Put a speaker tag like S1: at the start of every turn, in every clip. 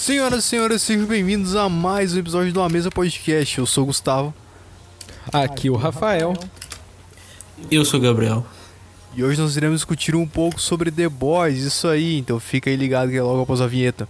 S1: Senhoras e senhores, sejam bem-vindos a mais um episódio do A Mesa Podcast. Eu sou o Gustavo
S2: Aqui o Rafael.
S3: Eu sou o Gabriel.
S1: e hoje nós iremos discutir um pouco sobre The Boys, isso aí, então fica aí ligado que é logo após a vinheta.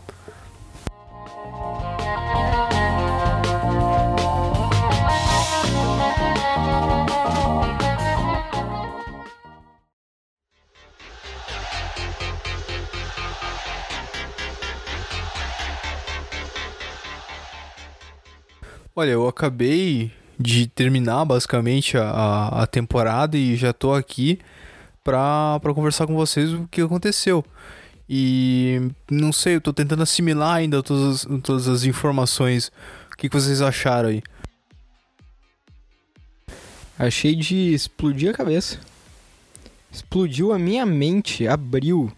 S1: Olha, eu acabei de terminar basicamente a, a, temporada e já tô aqui pra, pra conversar com vocês o que aconteceu. E não sei, eu tô tentando assimilar ainda todas as, todas as informações. O que, que vocês acharam aí?
S2: Achei de explodir a cabeça. Explodiu a minha mente, abriu,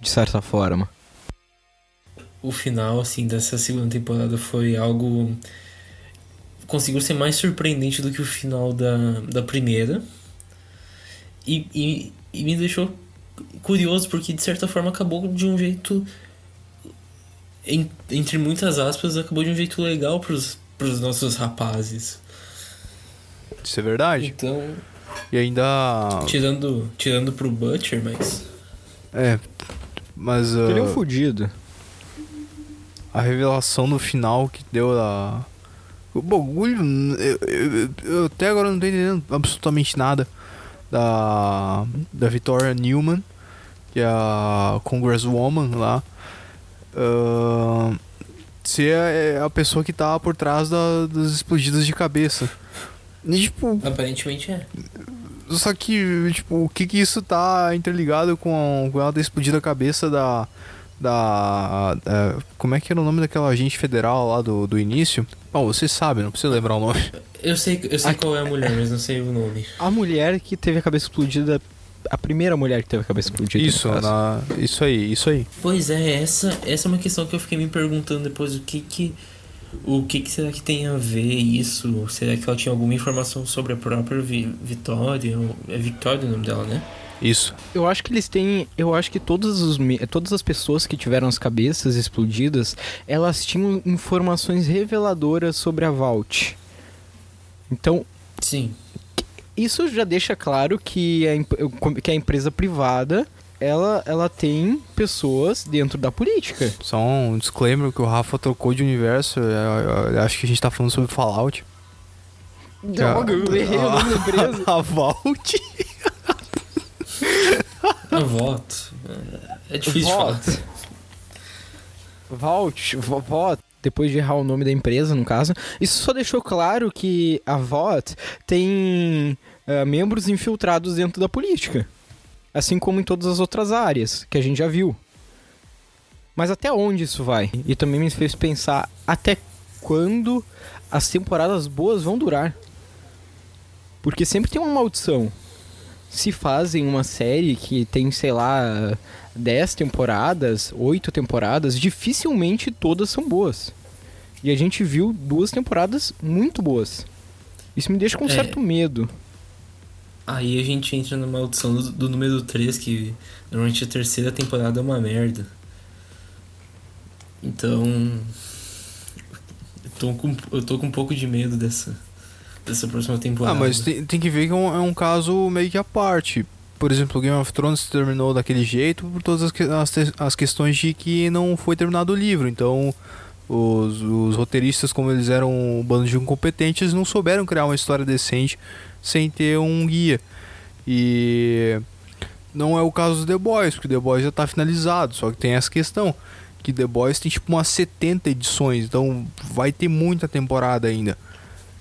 S2: de certa forma.
S3: O final, assim, dessa segunda temporada foi algo. Conseguiu ser mais surpreendente do que o final da, da primeira. E, e, e me deixou curioso, porque de certa forma acabou de um jeito. en- entre muitas aspas, acabou de um jeito legal pros, pros nossos rapazes.
S1: Isso é verdade?
S3: Então,
S1: E ainda.
S3: tirando, tirando pro Butcher, mas.
S1: É. Mas ah,
S2: Ele é um fudido.
S1: a revelação no final que deu a. O bagulho. Eu, eu- eu até agora não tô entendendo absolutamente nada da. Da Victoria Newman, que é a Congresswoman lá. ah, ser a, a pessoa que tá por trás da- das explodidas de cabeça. E, tipo,
S3: Aparentemente é.
S1: só que, tipo, o que que isso tá interligado com, com ela ter explodido a cabeça da, da, da- Como é que era o nome daquela agente federal lá do, do início? Bom, você sabe, não precisa lembrar o nome.
S3: Eu sei, eu sei
S2: Aqui-
S3: qual é a mulher, mas não sei o nome.
S2: A mulher que teve a cabeça explodida. A primeira mulher que teve a cabeça explodida.
S1: Isso, na, isso aí, isso aí.
S3: Pois é, essa, essa é uma questão que eu fiquei me perguntando depois, o que que o que que será que tem a ver isso? Será que ela tinha alguma informação sobre a própria Vi- Vitória? É Vitória o nome dela, né?
S1: Isso.
S2: Eu acho que eles têm. Eu acho que todos os, todas as pessoas que tiveram as cabeças explodidas, elas tinham informações reveladoras sobre a Vault. Então,
S3: Sim.
S2: isso já deixa claro que a, que a empresa privada ela, ela tem pessoas dentro da política.
S1: Só um disclaimer que o Rafa trocou de universo. eu- eu- eu acho que a gente tá falando sobre Fallout.
S2: Droga, eu errei o nome da empresa.
S1: a Vault.
S3: Eu voto. É difícil de falar.
S2: Vault. Vault, vo- Vault, depois de errar o nome da empresa, no caso. Isso só deixou claro que a Vault tem eh, membros infiltrados dentro da política. Assim como em todas as outras áreas, que a gente já viu. Mas até onde isso vai? E também me fez pensar até quando as temporadas boas vão durar. Porque sempre tem uma maldição. Se fazem uma série que tem, sei lá, 10 temporadas, 8 temporadas, dificilmente todas são boas. E a gente viu duas temporadas muito boas. Isso me deixa com um
S3: É.
S2: certo medo.
S3: Aí a gente entra na maldição do, do número 3, que normalmente a terceira temporada é uma merda. Então. Eu tô com, eu tô com um pouco de medo dessa, dessa próxima
S1: Ah,
S3: temporada.
S1: mas tem, tem que ver que é um, é um caso meio que à parte. Por exemplo, Game of Thrones terminou daquele jeito por todas as, as, as questões de que não foi terminado o livro. Então, os, os roteiristas, como eles eram um bando de incompetentes, não souberam criar uma história decente sem ter um guia. E não é o caso do The Boys, porque The Boys já tá finalizado. Só que tem essa questão que The Boys tem tipo umas 70 edições, então vai ter muita temporada ainda.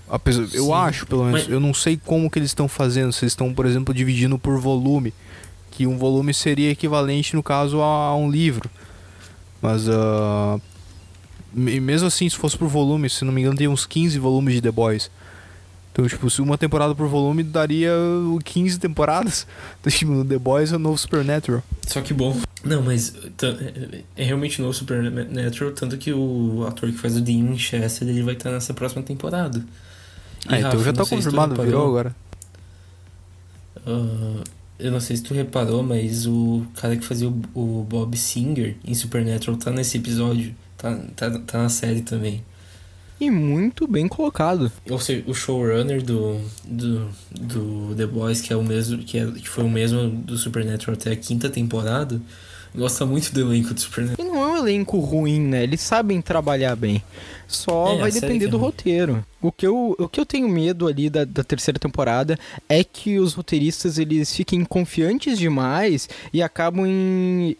S1: Apesar, eu acho, pelo menos,
S3: mas-
S1: eu não sei como que eles estão fazendo, se eles estão, por exemplo, dividindo por volume, que um volume seria equivalente no caso a, um livro. Mas me- mesmo assim, se fosse por volume, se não me engano, tem uns 15 volumes de The Boys. Então, tipo, se uma temporada por volume daria uh, 15 temporadas. Então, tipo, The Boys é o novo Supernatural.
S3: Só que bom. Não, mas é- é realmente novo Supernatural, tanto que o ator que faz o Dean Winchester, ele vai estar nessa próxima temporada.
S1: Ah, então
S3: Rafa,
S1: já tá confirmado, virou agora.
S3: ah, eu não sei se tu reparou, mas o cara que fazia o, o Bob Singer em Supernatural tá nesse episódio, tá tá, tá, tá na série também.
S2: E muito bem colocado.
S3: Ou seja, o showrunner do, do, do The Boys, que é o mesmo que, é, que foi o mesmo do Supernatural até a quinta temporada, gosta muito do elenco do Supernatural.
S2: E não é um elenco ruim, né? Eles sabem trabalhar bem. Só
S3: É,
S2: vai depender
S3: é
S2: do
S3: ruim.
S2: roteiro. O que, eu, o que eu tenho medo ali da, da terceira temporada é que os roteiristas eles fiquem confiantes demais e acabam em-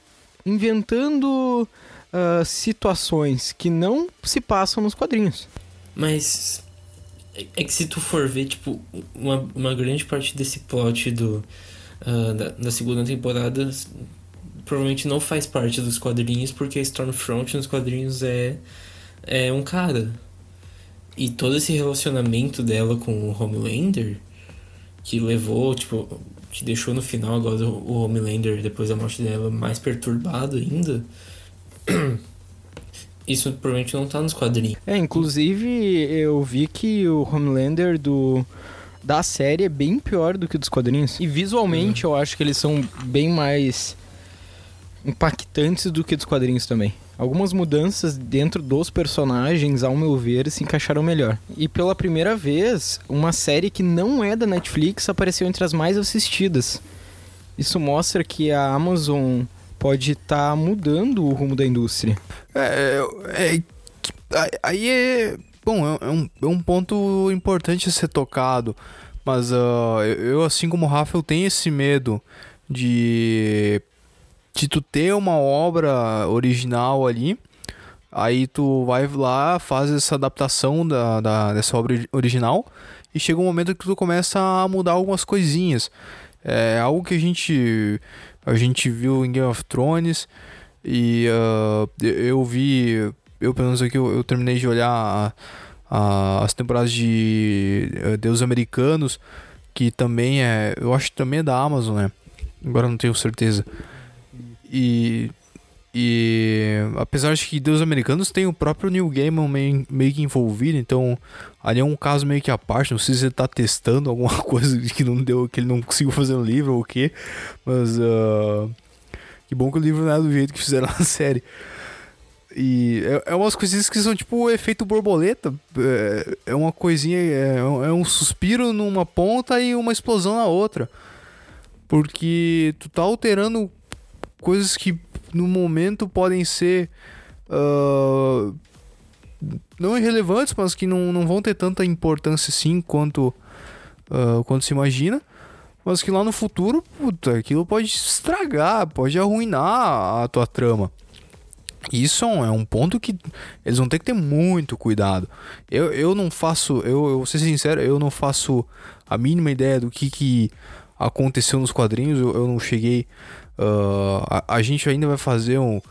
S2: inventando ah, situações que não se passam nos quadrinhos.
S3: Mas é é que se tu for ver, tipo, uma, uma grande parte desse plot do, ah, da, da segunda temporada provavelmente não faz parte dos quadrinhos, porque a Stormfront nos quadrinhos é, é um cara. E todo esse relacionamento dela com o Homelander, que levou, tipo, que deixou no final agora o Homelander, depois da morte dela, mais perturbado ainda. Isso provavelmente não tá nos quadrinhos.
S2: É, inclusive eu vi que o Homelander do da série é bem pior do que dos quadrinhos. E visualmente eu acho que eles são bem mais impactantes do que dos quadrinhos também. Algumas mudanças dentro dos personagens, ao meu ver, se encaixaram melhor. E pela primeira vez, uma série que não é da Netflix apareceu entre as mais assistidas. Isso mostra que a Amazon pode estar mudando o rumo da indústria.
S1: É, é, é- aí é. Bom, é, é um, é um ponto importante a ser tocado. Mas eu, eu, assim como o Rafa, eu tenho esse medo de. De tu ter uma obra original ali. Aí tu vai lá, faz essa adaptação da, da, dessa obra original. E chega um momento que tu começa a mudar algumas coisinhas. É algo que a gente. A gente viu em Game of Thrones. E ah, eu- vi, eu pelo menos aqui eu, eu terminei de olhar a- a- as temporadas de eh, Deus Americanos, que também é, eu acho que também é da Amazon, né? Agora não tenho certeza. E e apesar de que Deus Americanos tem o próprio Neil Gaiman meio, meio que envolvido, então ali é um caso meio que à parte, não sei se ele tá testando alguma coisa que não deu, que ele não conseguiu fazer no livro ou o quê, mas ah, que bom que o livro não é do jeito que fizeram na série. E é, é umas coisinhas que são tipo o efeito borboleta. É, é uma coisinha. É, é um suspiro numa ponta e uma explosão na outra. Porque tu tá alterando coisas que no momento podem ser. ah, não irrelevantes, mas que não, não vão ter tanta importância assim quanto, ah, quanto se imagina. Mas que lá no futuro, puta, aquilo pode estragar, pode arruinar a tua trama. Isso é um- é um ponto que eles vão ter que ter muito cuidado. Eu, eu não faço, eu, eu vou ser sincero, eu não faço a mínima ideia do que, que aconteceu nos quadrinhos. Eu, eu não cheguei. Ah, a, a gente ainda vai fazer um,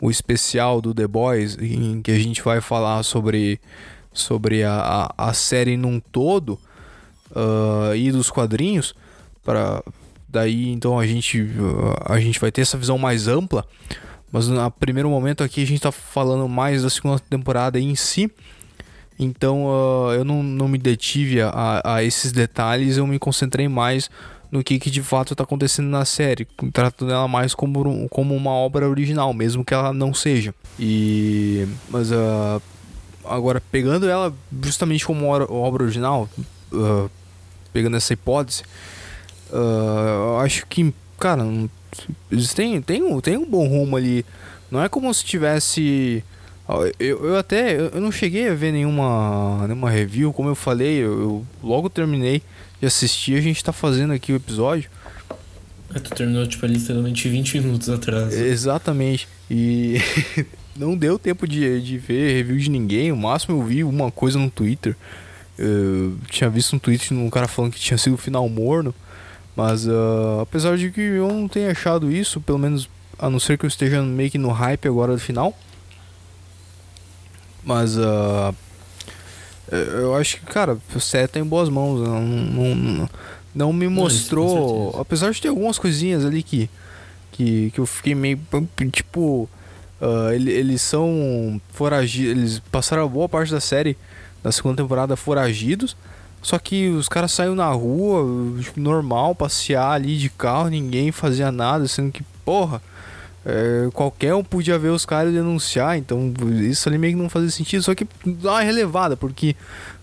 S1: um especial do The Boys em que a gente vai falar sobre, sobre a, a, a série num todo ah, e dos quadrinhos. Para daí então a gente, a gente vai ter essa visão mais ampla. Mas no primeiro momento aqui a gente tá falando mais da segunda temporada em si. Então ah, eu não, não me detive a, a esses detalhes, eu me concentrei mais no que, que de fato tá acontecendo na série, tratando ela mais como, como uma obra original, mesmo que ela não seja. E. Mas ah, agora, pegando ela justamente como obra, original, ah, pegando essa hipótese, eu acho que, cara, têm, têm, um, têm um bom rumo ali. Não é como se tivesse. Eu, eu até eu não cheguei a ver nenhuma, nenhuma review, como eu falei, eu, eu logo terminei de assistir, a gente tá fazendo aqui o episódio.
S3: É, tu terminou, tipo, literalmente 20 minutos atrás.
S1: Exatamente. E não deu tempo de, de ver review de ninguém. O máximo eu vi uma coisa no Twitter. Eu tinha visto um tweet de um cara falando que tinha sido o final morno. Mas ah, apesar de que eu não tenha achado isso, pelo menos a não ser que eu esteja meio que no hype agora do final. Mas ah, eu acho que, cara, o set tá em boas mãos. Não, não, não, não me
S3: Não, isso, com
S1: mostrou. apesar de ter algumas coisinhas ali que, que, que eu fiquei meio. Tipo. ah, ele- eles são foragidos. Eles passaram a boa parte da série da segunda temporada foragidos. Só que os caras saíram na rua, tipo, normal, passear ali de carro, ninguém fazia nada, sendo que, porra, É, qualquer um podia ver os caras denunciar, então isso ali meio que não fazia sentido, só que dá uma relevada, porque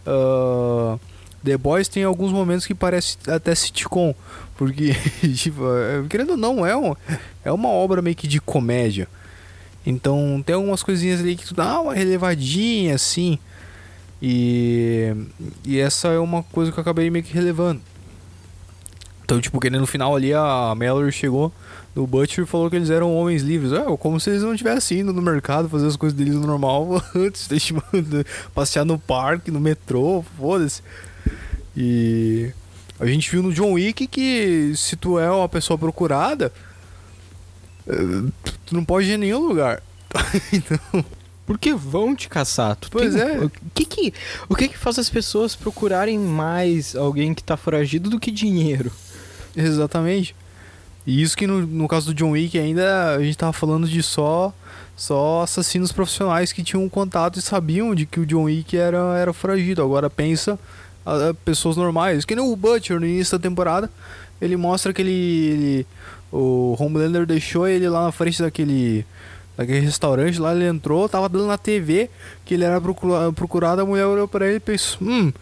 S1: uh, The Boys tem alguns momentos que parece até sitcom, porque, tipo, é, querendo ou não, é, um, é uma obra meio que de comédia. Então tem algumas coisinhas ali que tu dá uma relevadinha assim. E, e essa é uma coisa que eu acabei meio que relevando. Então, tipo, que no final ali a Mallory chegou no Butcher falou que eles eram homens livres. É, como se eles não tivessem indo no mercado fazer as coisas deles normal antes, passear no parque, no metrô, foda-se. E a gente viu no John Wick que se tu é uma pessoa procurada, eh, tu não pode ir em nenhum lugar. então.
S2: Porque vão te caçar. Tu
S1: pois
S2: tem...
S1: é.
S2: O que que, o que que faz as pessoas procurarem mais alguém que tá foragido do que dinheiro?
S1: Exatamente. E isso que no, no caso do John Wick ainda a gente tava falando de só só assassinos profissionais que tinham contato e sabiam de que o John Wick era, era foragido. Agora pensa a, a pessoas normais. Que nem o Butcher no início da temporada. Ele mostra que ele, ele o Homelander deixou ele lá na frente daquele daquele restaurante lá, ele entrou, tava dando na TV que ele era procurado, a mulher olhou para ele e pensou, hum,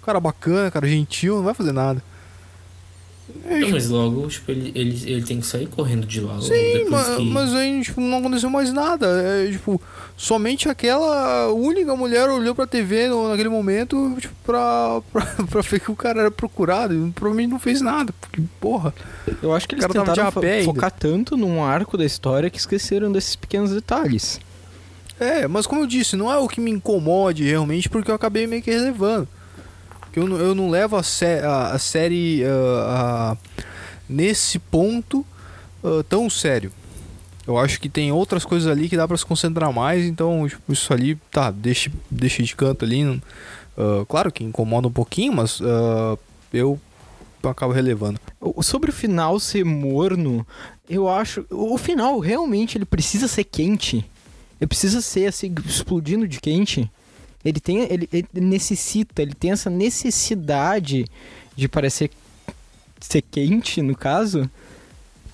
S1: cara bacana, cara gentil, não vai fazer nada.
S3: Não, mas logo, tipo, ele, ele, ele tem que sair correndo de lá.
S1: Sim, mas, que... mas aí, tipo, não aconteceu mais nada. É, tipo, somente aquela única mulher olhou pra TV no, naquele momento, tipo, pra, pra, pra ver que o cara era procurado. E provavelmente não fez nada. Porque, porra.
S2: Eu acho que eles tentaram fo focar tanto num arco da história que esqueceram desses pequenos detalhes.
S1: É, mas como eu disse, não é o que me incomode realmente, porque eu acabei meio que relevando. Eu, não, eu não levo a, sé a, a série uh, nesse ponto uh, tão sério. Eu acho que tem outras coisas ali que dá para se concentrar mais, então tipo, isso ali, tá, deixa, deixa de canto ali. Uh, claro que incomoda um pouquinho, mas eu acabo relevando.
S2: Sobre o final ser morno, eu acho. O final realmente ele precisa ser quente. Ele precisa ser assim, explodindo de quente. Ele tem. Ele, ele necessita, ele tem essa necessidade de parecer ser quente, no caso.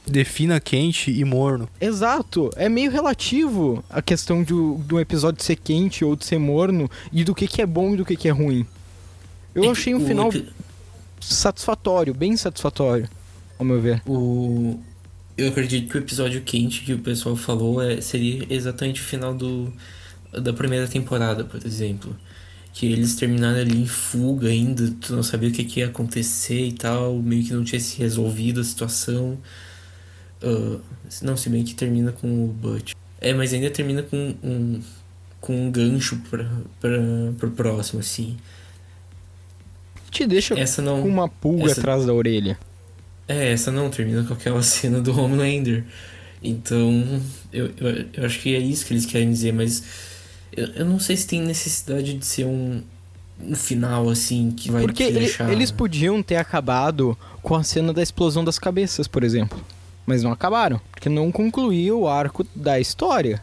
S1: Defina quente e morno.
S2: Exato. É meio relativo a questão do, do episódio ser quente ou de ser morno e do que, que é bom e do que, que é ruim. Eu é achei um final satisfatório, bem satisfatório, ao meu ver.
S3: O... Eu acredito que o episódio quente que o pessoal falou é, seria exatamente o final do, da primeira temporada, por exemplo. Que eles terminaram ali em fuga ainda, tu não sabia o que, que ia acontecer e tal, meio que não tinha se resolvido a situação. Uh, não, se bem que termina com o Butch. É, mas ainda termina com um, com um gancho pra, pra, pro próximo, assim.
S2: Te deixa essa não, com uma pulga essa, atrás da orelha.
S3: É, essa não, termina com aquela cena do Homelander. Então, eu, eu, eu acho que é isso que eles querem dizer, mas eu, eu não sei se tem necessidade de ser um, um final assim que vai
S2: Porque
S3: ele, deixar...
S2: eles podiam ter acabado com a cena da explosão das cabeças, por exemplo. Mas não acabaram. Porque não concluiu o arco da história.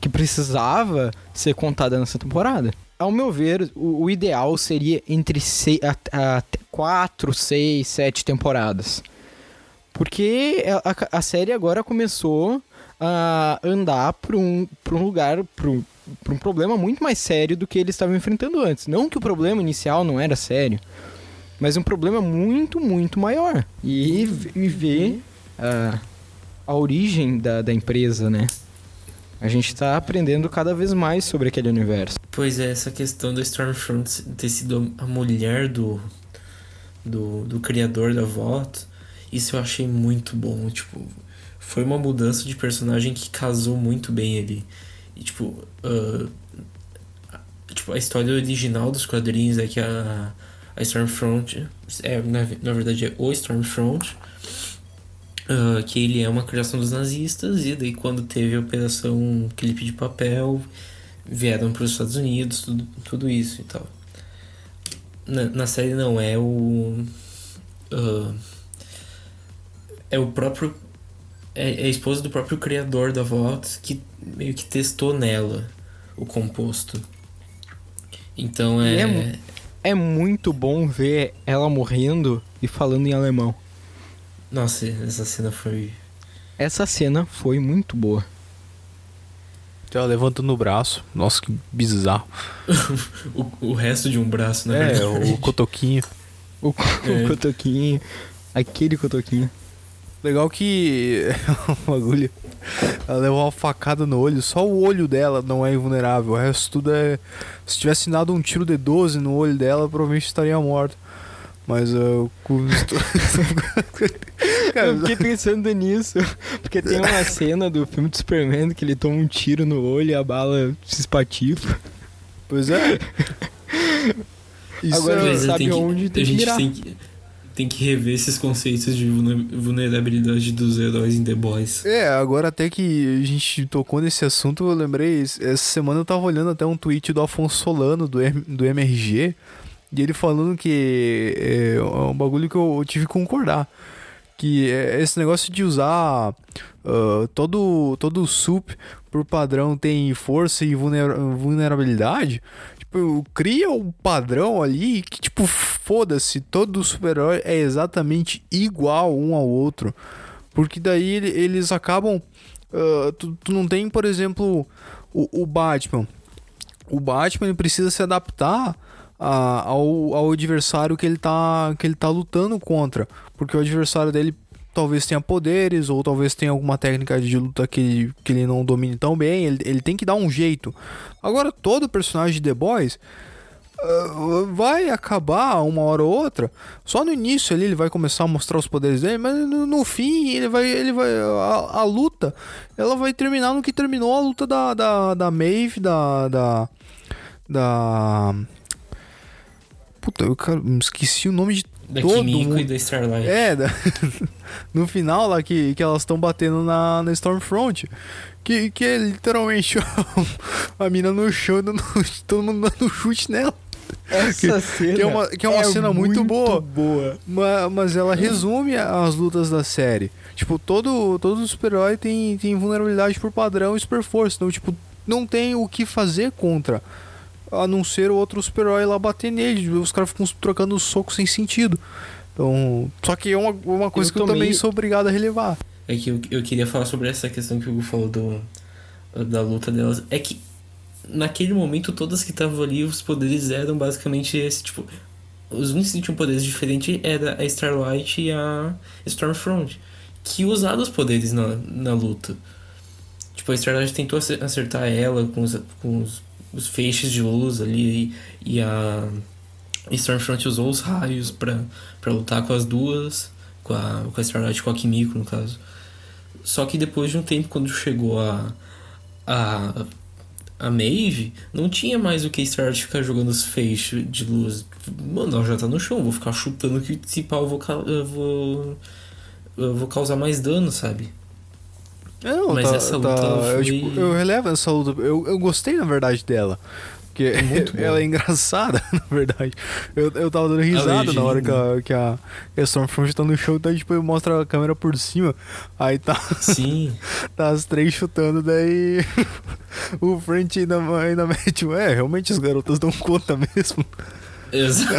S2: Que precisava ser contada nessa temporada. Ao meu ver, o, o ideal seria entre seis, a, a, quatro, seis, sete temporadas. Porque a, a, série agora começou a andar para um, um lugar, para para um problema muito mais sério do que eles estavam enfrentando antes. Não que o problema inicial não era sério, mas um problema muito, muito maior. E, e ver a, a origem da, da empresa, né? A gente está aprendendo cada vez mais sobre aquele universo.
S3: Pois é, essa questão da Stormfront ter sido a mulher do, do, do criador da VOT, isso eu achei muito bom. Tipo, foi uma mudança de personagem que casou muito bem ali. E, tipo, uh, tipo, a história original dos quadrinhos é que a, a Stormfront, é, na, na verdade é o Stormfront, uh, que ele é uma criação dos nazistas, e daí quando teve a operação Clipe de Papel, vieram para os Estados Unidos, tudo, tudo isso e tal. Na, na série não, é o. Uh, é o próprio é, é a esposa do próprio criador da Vox que meio que testou nela o composto. Então é...
S2: é. É muito bom ver ela morrendo e falando em alemão.
S3: Nossa, essa cena foi.
S2: Essa cena foi muito boa.
S1: Ela levantando o braço. Nossa, que bizarro.
S3: o, o resto de um braço, na
S1: é,
S3: verdade.
S1: o cotoquinho.
S2: O,
S3: É.
S2: o cotoquinho. Aquele cotoquinho.
S1: Legal que o bagulho. Ela levou uma facada no olho, só o olho dela não é invulnerável. O resto tudo é. Se tivesse dado um tiro de 12 no olho dela, provavelmente estaria morta. Mas uh, com. Cara,
S2: Eu fiquei pensando nisso. Porque tem uma cena do filme do Superman que ele toma um tiro no olho e a bala se espatifa.
S1: pois é. Isso
S2: Agora,
S1: é-
S2: sabe
S3: tem que-
S2: onde tem
S3: a
S2: que
S3: gente
S2: mirar.
S3: tem que, tem que rever esses conceitos de vulne- vulnerabilidade dos heróis em The Boys.
S1: É, agora até que a gente tocou nesse assunto, eu lembrei, essa semana eu tava olhando até um tweet do Afonso Solano, do, do MRG, e ele falando que é, é um bagulho que eu tive que concordar. Que é esse negócio de usar ah, todo, todo o sup por padrão tem força e vulner- vulnerabilidade. Tipo, cria um padrão ali que, tipo, foda-se, todo super-herói é exatamente igual um ao outro. Porque daí ele- eles acabam. ah, tu, tu não tem, por exemplo, o, o Batman. O Batman precisa se adaptar a- ao, ao adversário que ele, tá, que ele tá lutando contra. Porque o adversário dele talvez tenha poderes, ou talvez tenha alguma técnica de luta que, que ele não domine tão bem. Ele, ele tem que dar um jeito. Agora, todo personagem de The Boys ah, vai acabar uma hora ou outra. Só no início ali ele vai começar a mostrar os poderes dele, mas no, no fim ele vai, ele vai a, a luta, ela vai terminar no que terminou a luta da da, da Maeve, da da da Puta, eu cara, esqueci o nome de
S3: Da
S1: Todo
S3: Kimiko
S1: mundo-
S3: e da Starlight.
S1: é, da- no final lá que, que elas estão batendo na, na Stormfront. Que, que é literalmente a mina no chão, dando, todo mundo dando chute nela.
S2: Essa cena.
S1: que é uma- que é uma cena muito boa. Ma- Mas, ela resume as lutas da série. Tipo, todo, todo super-herói tem, tem vulnerabilidade por padrão e super força. Então, tipo, não tem o que fazer contra. A não ser o outro super-herói lá bater nele. Os caras ficam trocando soco sem sentido. Então. Só que é uma, uma coisa
S2: Eu
S1: que eu também sou obrigado a relevar.
S3: É que eu, eu queria falar sobre essa questão que o Hugo falou do, da luta delas. É que naquele momento todas que estavam ali, os poderes eram basicamente esse, tipo. Os únicos que tinham poderes diferentes era a Starlight e a Stormfront. Que usaram os poderes na, na luta. Tipo, a Starlight tentou ace- acertar ela com os, com os, os feixes de luz ali e, e a Stormfront usou os raios pra lutar com as duas. Com a, com a Starlight e com a Kimiko, no caso. Só que depois de um tempo, quando chegou a. a. a Maeve, não tinha mais o que a Starlight ficar jogando os feixes de luz. Mano, ela já tá no chão, vou ficar chutando que se pau eu vou, eu vou. Eu vou causar mais dano, sabe?
S1: Não,
S3: Mas
S1: tá-
S3: essa luta
S1: tá-
S3: ela
S1: eu,
S3: foi-
S1: tipo, eu relevo essa luta. Eu, eu gostei, na verdade, dela. Porque
S3: muito
S1: ela é engraçada, na verdade. Eu, eu tava dando risada na hora que a, que a, Stormfront tá no show, daí tipo, mostra a câmera por cima. Aí tá,
S3: Sim.
S1: tá as três chutando, daí o French ainda, ainda mete. É, realmente as garotas dão conta mesmo.
S3: Exato.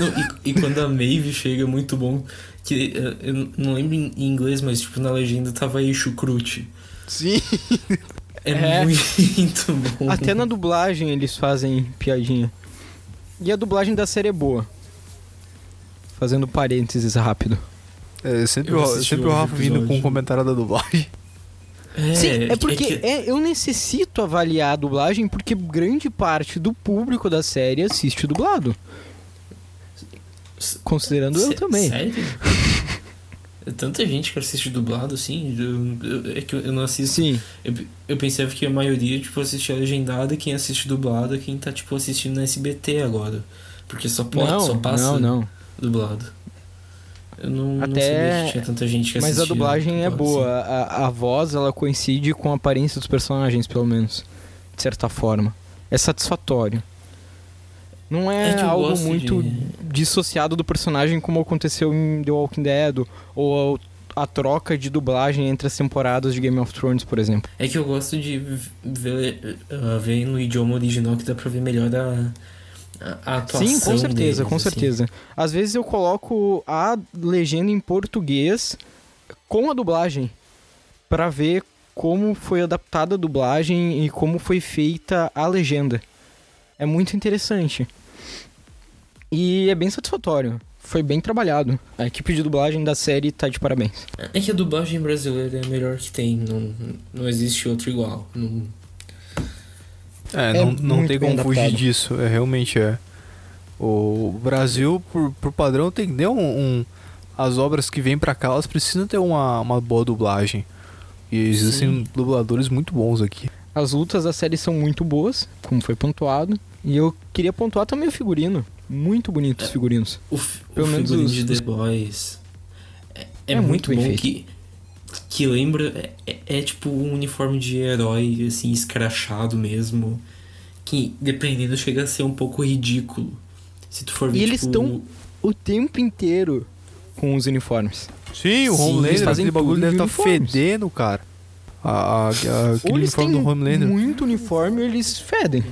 S3: Não, e, e quando a Maeve chega, é muito bom. Que eu não lembro em inglês, mas tipo, na legenda tava aí chucrute.
S1: Sim.
S3: É,
S2: É.
S3: muito bom.
S2: Até na dublagem eles fazem piadinha. E a dublagem da série é boa. Fazendo parênteses rápido.
S1: É, sempre,
S3: Eu
S1: o, sempre o Rafa vindo com um comentário da dublagem.
S3: É,
S2: Sim, é porque
S3: que-
S2: é, eu necessito avaliar a dublagem porque grande parte do público da série assiste dublado. Considerando eu também.
S3: Sério? É tanta gente que assiste dublado assim. eu- eu- é que eu não assisto.
S2: Sim.
S3: Eu, eu pensava que a maioria, tipo, assistia legendado e quem assiste dublado é quem tá, tipo, assistindo no SBT agora. Porque só pode,
S2: não,
S3: só passa
S2: não, não.
S3: dublado. Eu não, não
S2: Até-
S3: sabia que tinha tanta gente que
S2: Mas
S3: assistia.
S2: a dublagem é boa. A, a voz, ela coincide com a aparência dos personagens, pelo menos. De certa forma. É satisfatório. Não é,
S3: É
S2: algo muito
S3: de-
S2: dissociado do personagem como aconteceu em The Walking Dead ou a, troca de dublagem entre as temporadas de Game of Thrones, por exemplo.
S3: É que eu gosto de ver, uh, ver no idioma original que dá pra ver melhor a, a, atuação
S2: Sim, com certeza,
S3: deles,
S2: com
S3: assim.
S2: certeza. Às vezes eu coloco a legenda em português com a dublagem. pra ver como foi adaptada a dublagem e como foi feita a legenda. É muito interessante. E é bem satisfatório. Foi bem trabalhado. A equipe de dublagem da série tá de parabéns.
S3: É que a dublagem brasileira é a melhor que tem, não, não existe outro igual. Não...
S1: É,
S2: É
S1: não, não tem como fugir
S2: adaptado.
S1: disso. É, realmente é. O Brasil, por, por padrão, tem que ter um, um- As obras que vêm pra cá, elas precisam ter uma, uma boa dublagem. E existem
S3: Sim.
S1: dubladores muito bons aqui.
S2: As lutas da série são muito boas, como foi pontuado. E eu queria pontuar também o figurino. Muito bonitos os figurinos.
S3: O, f- o
S2: Pelo menos
S3: figurino
S2: os-
S3: de The Boys é, é
S2: É muito
S3: muito bom
S2: feito.
S3: que, que lembra. É, é- é tipo um uniforme de herói, assim, escrachado mesmo. Que dependendo chega a ser um pouco ridículo. Se tu for ver
S2: E eles
S3: tipo,
S2: tão- O tempo inteiro com os uniformes.
S1: Sim, o Homelander,
S2: eles fazem
S1: aquele bagulho deve
S2: de
S1: estar
S2: uniformes.
S1: fedendo, cara. A, a, a- aquele
S2: Ou eles têm
S1: do Homelander.
S2: muito uniforme eles fedem.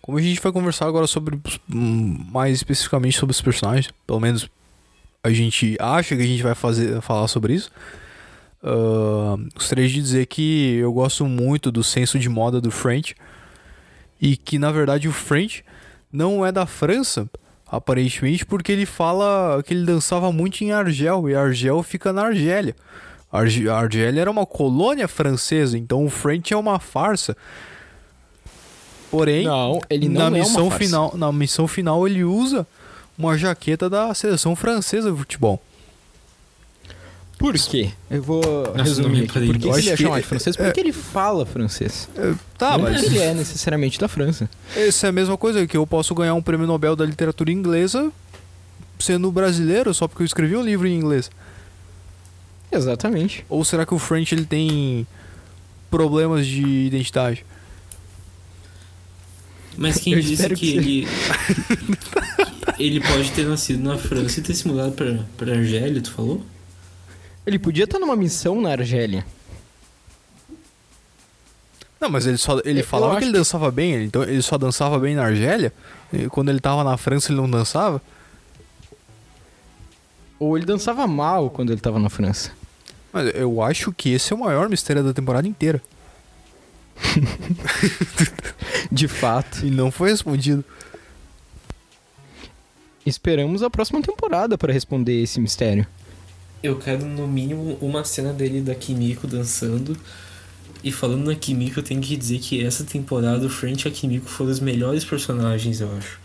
S1: Como a gente vai conversar agora sobre hum, mais especificamente sobre os personagens, pelo menos a gente acha que a gente vai fazer falar sobre isso. Ah, gostaria de dizer que eu gosto muito do senso de moda do French e que na verdade o French não é da França, aparentemente, porque ele fala que ele dançava muito em Argel e Argel fica na Argélia. Arge- a Argélia era uma colônia francesa, então o French é uma farsa. Porém,
S2: Não,
S1: na
S2: é
S1: missão final, na missão final ele usa uma jaqueta da seleção francesa de futebol.
S2: Por quê? Eu vou
S3: não
S2: resumir aqui. Por que ele é chamado de francês?
S1: é-
S2: Porque ele fala francês.
S1: Tá,
S2: não
S1: mas
S2: porque ele é necessariamente da França.
S1: essa é a mesma coisa que eu posso ganhar um prêmio Nobel da literatura inglesa sendo brasileiro só porque eu escrevi um livro em inglês.
S2: Exatamente.
S1: Ou será que o French ele tem problemas de identidade?
S3: Mas quem
S2: Eu
S3: disse que,
S2: que
S3: ele. ele pode ter nascido na França e ter se mudado pra, pra Argélia, tu falou?
S2: Ele podia estar numa missão na Argélia.
S1: Não, mas ele só ele
S2: Eu
S1: falava que ele
S2: que-
S1: dançava bem, ele- então ele só dançava bem na Argélia. E quando ele tava na França ele não dançava.
S2: Ou ele dançava mal quando ele tava na França.
S1: Mas eu acho que esse é o maior mistério da temporada inteira.
S2: De fato.
S1: E não foi respondido.
S2: Esperamos a próxima temporada para responder esse mistério.
S3: Eu quero no mínimo uma cena dele da Kimiko dançando. E falando na Kimiko, eu tenho que dizer que essa temporada o French e a Kimiko foram os melhores personagens, eu acho.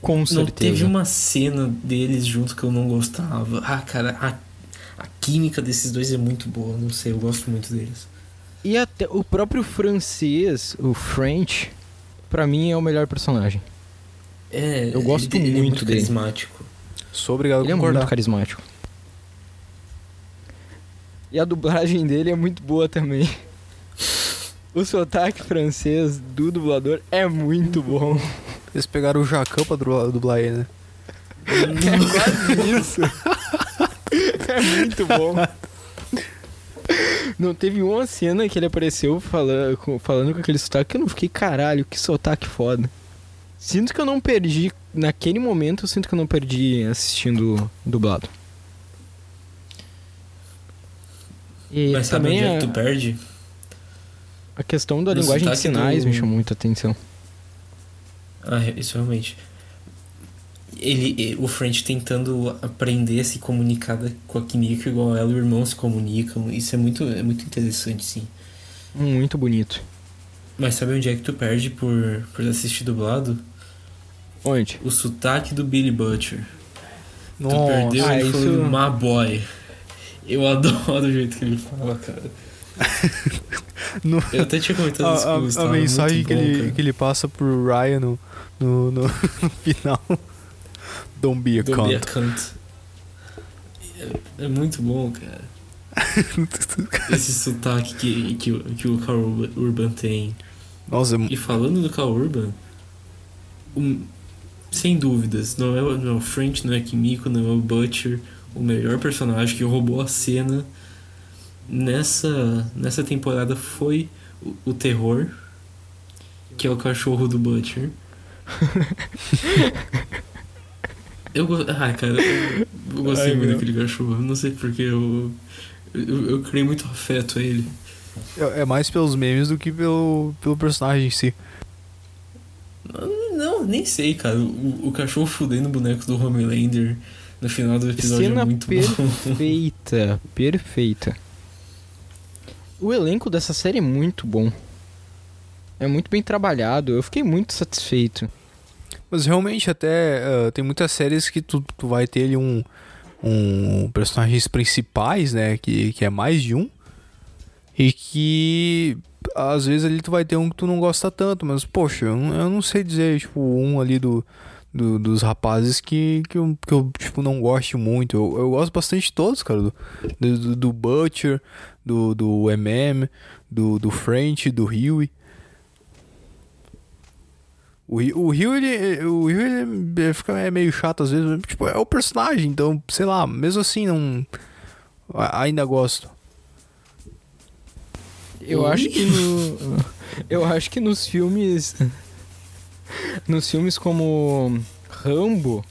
S2: Com
S3: Não
S2: certeza.
S3: teve uma cena deles junto que eu não gostava. Ah, cara, a, a química desses dois é muito boa, não sei, eu gosto muito deles.
S2: E até o próprio francês, o French, pra mim é o melhor personagem.
S3: É,
S2: Eu gosto
S3: ele, ele é
S2: muito
S3: muito
S2: dele.
S3: carismático.
S1: Sou obrigado
S2: Ele
S1: a
S2: é
S1: concordar.
S2: muito carismático. E a dublagem dele é muito boa também. O sotaque francês do dublador é muito bom.
S1: Eles pegaram o Jacão pra dublar, ele, né?
S2: É quase isso. é muito bom. Não teve uma cena que ele apareceu falando com, falando com aquele sotaque que eu não fiquei, caralho, que sotaque foda. Sinto que eu não perdi, naquele momento eu sinto que eu não perdi assistindo dublado. E
S3: Mas sabe
S2: também
S3: onde é que tu perde?
S2: a questão da
S3: no
S2: linguagem de sinais
S3: do-
S2: me chamou muita atenção.
S3: Ah, isso realmente. Ele, o French tentando aprender a se comunicar com a Kimiko igual ela e o irmão se comunicam. Isso é muito, é muito interessante, sim.
S2: Muito bonito.
S3: Mas sabe onde é que tu perde por, por assistir dublado?
S2: Onde?
S3: O sotaque do Billy Butcher. Tu
S1: Nossa.
S3: perdeu
S2: Ah,
S3: ele
S2: isso-
S3: falando my boy. Eu adoro o jeito que ele fala, cara.
S1: No-
S3: Eu até tinha comentado
S1: A,
S3: isso com o
S1: a- a
S3: Gustavo,
S1: mensagem que,
S3: bom,
S1: ele,
S3: cara.
S1: que ele passa pro Ryan no, no, no, no final. Don't be a
S3: Do
S1: cunt.
S3: Be a Cunt. É, é muito bom, cara. Esse sotaque que, que, o- que o Carl Urban- tem.
S1: Nossa, é
S3: E falando do Carl Urban, um- sem dúvidas, não é, o- não é o French, não é Kimiko, não é o Butcher, o melhor personagem que roubou a cena nessa, nessa temporada foi o, o terror, que é o cachorro do Butcher. eu. Ah, cara, eu, eu gostei
S2: Ai,
S3: muito
S2: meu.
S3: daquele cachorro. Não sei porque eu. Eu, eu criei muito afeto a ele.
S1: É, é mais pelos memes do que pelo, pelo personagem em si.
S3: Não, nem sei, cara. O, o cachorro fudendo bonecos do Homelander no final do episódio
S2: Cena
S3: é muito bom.
S2: perfeita, perfeita. O elenco dessa série é muito bom. É muito bem trabalhado. Eu fiquei muito satisfeito.
S1: Mas realmente até ah, tem muitas séries que tu, tu vai ter ali um, um personagens principais, né? Que, que é mais de um. E que às vezes ali tu vai ter um que tu não gosta tanto, mas poxa, eu não, eu não sei dizer, tipo, um ali do, do- dos rapazes que, que, eu, que eu, tipo, não gosto muito. Eu, eu gosto bastante de todos, cara. Do, do, do Butcher, do, do MM, do, do French, do Huey. O, o Rio, ele, o Rio, ele é- fica é meio chato às vezes, mas, tipo, é o personagem, então, sei lá, mesmo assim, não. Ainda gosto.
S2: Eu acho que no. Eu acho que nos filmes. Nos filmes como Rambo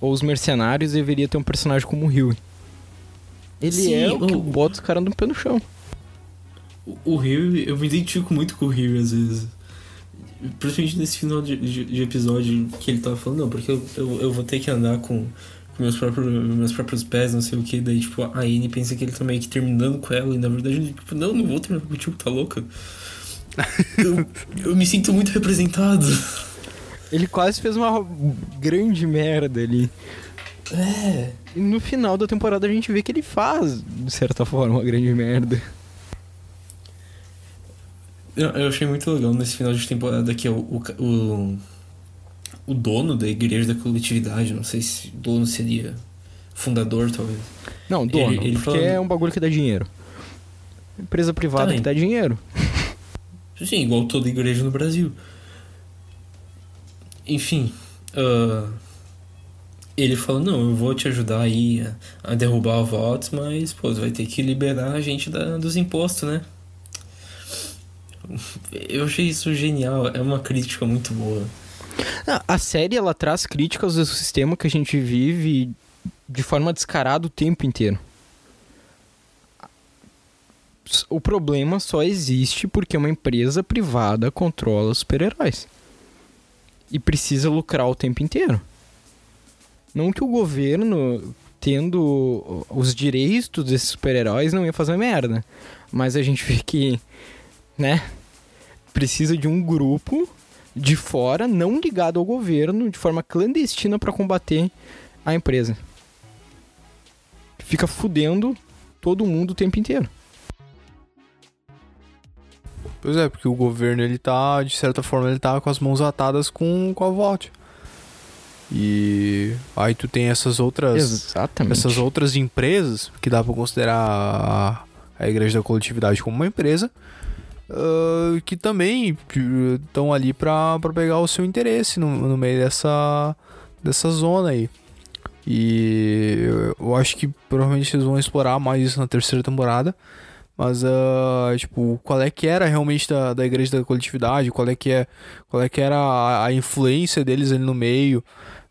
S2: ou Os Mercenários deveria ter um personagem como o Huey. Ele
S3: Sim,
S2: é o que
S3: o-
S2: bota os caras no pé no chão.
S3: O- Rio, eu me identifico muito com o Rio às vezes. Principalmente nesse final de, de- de episódio que ele tava falando, não, porque eu, eu, eu vou ter que andar com meus, próprios, meus próprios pés, não sei o que. Daí, tipo, a Anne pensa que ele tá meio que terminando com ela, e na verdade, ele, tipo, não, não vou terminar contigo, tá louca? eu, eu me sinto muito representado.
S2: Ele quase fez uma grande merda ali.
S3: É.
S2: E no final da temporada a gente vê que ele faz, de certa forma, uma grande merda.
S3: Eu, eu achei muito legal nesse final de temporada que é o, o, o, o dono da igreja da coletividade, não sei se dono seria fundador, talvez.
S2: Não, dono,
S3: Ele- ele
S2: porque
S3: falando-
S2: é um bagulho que dá dinheiro. Empresa privada
S3: Também.
S2: que dá dinheiro.
S3: Sim, igual toda igreja no Brasil. Enfim, ah, ele falou, não, eu vou te ajudar aí a, a derrubar votos, mas, pô, vai ter que liberar a gente da, dos impostos, né? Eu achei isso genial, é uma crítica muito boa.
S2: A série ela traz críticas do sistema que a gente vive de forma descarada o tempo inteiro. O problema só existe porque uma empresa privada controla os super-heróis. E precisa lucrar o tempo inteiro. Não que o governo, tendo os direitos desses super-heróis, não ia fazer merda. Mas a gente vê que, né, precisa de um grupo de fora, não ligado ao governo, de forma clandestina para combater a empresa. Fica fudendo todo mundo o tempo inteiro.
S1: Pois é, porque o governo, ele tá, de certa forma, ele tá com as mãos atadas com, com a VOT. E aí tu tem essas outras.
S2: Exatamente.
S1: essas outras empresas, que dá pra considerar a, a Igreja da Coletividade como uma empresa, que também estão ali pra pegar o seu interesse no, no meio dessa, dessa zona aí. E eu- acho que provavelmente eles vão explorar mais isso na terceira temporada. Mas, ah, tipo, qual é que era realmente da, da igreja da coletividade? Qual é que, é, qual é que era a, a influência deles ali no meio?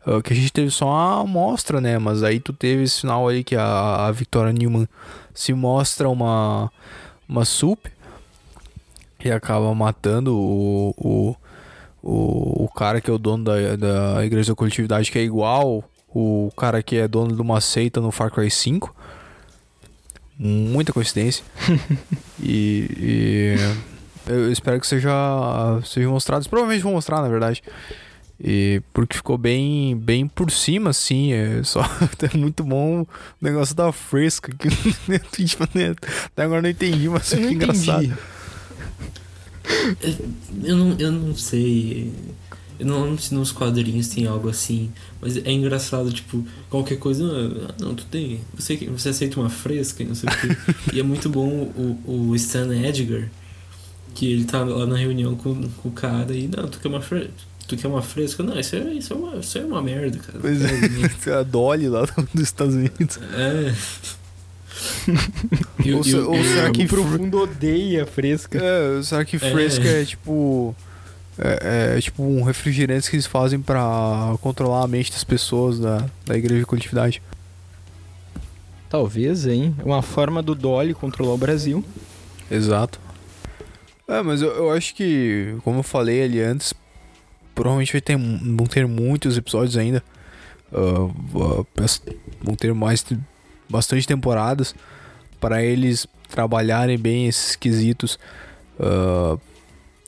S1: Ah, que a gente teve só uma amostra, né? Mas aí tu teve esse final aí que a, a Victoria Newman se mostra uma, uma sup e acaba matando o, o, o, o cara que é o dono da, da igreja da coletividade, que é igual o cara que é dono de uma seita no Far Cry 5. Muita coincidência. e, e eu espero que seja, seja mostrado. Provavelmente vão mostrar, na verdade. E porque ficou bem, bem por cima, assim. É só é muito bom o negócio da fresca. Que, até agora não entendi, mas
S2: Eu não
S1: engraçado.
S2: entendi.
S3: Eu não, eu não sei. Eu não lembro se nos quadrinhos tem algo assim. Mas é engraçado, tipo, qualquer coisa. ah, Não, tu tem. Você, você aceita uma fresca e não sei o quê. e é muito bom o, o Stan Edgar. Que ele tá lá na reunião com, com o cara e. Não, tu quer uma fresca? Tu quer uma fresca? Não, isso é, isso é, uma, isso é uma merda, cara.
S1: Pois é, a Dolly lá dos Estados Unidos.
S3: É. O-
S1: Ou ou será que
S2: o profundo odeia fresca.
S1: É, será que
S3: É.
S1: fresca é tipo. É, é tipo um refrigerante que eles fazem pra controlar a mente das pessoas da, da igreja de coletividade.
S2: Talvez, hein? Uma forma do Dolly controlar o Brasil.
S1: Exato. É, mas eu, eu acho que, como eu falei ali antes, provavelmente vai ter, vão ter muitos episódios ainda. Ah, ah, vão ter mais bastante temporadas para eles trabalharem bem esses quesitos.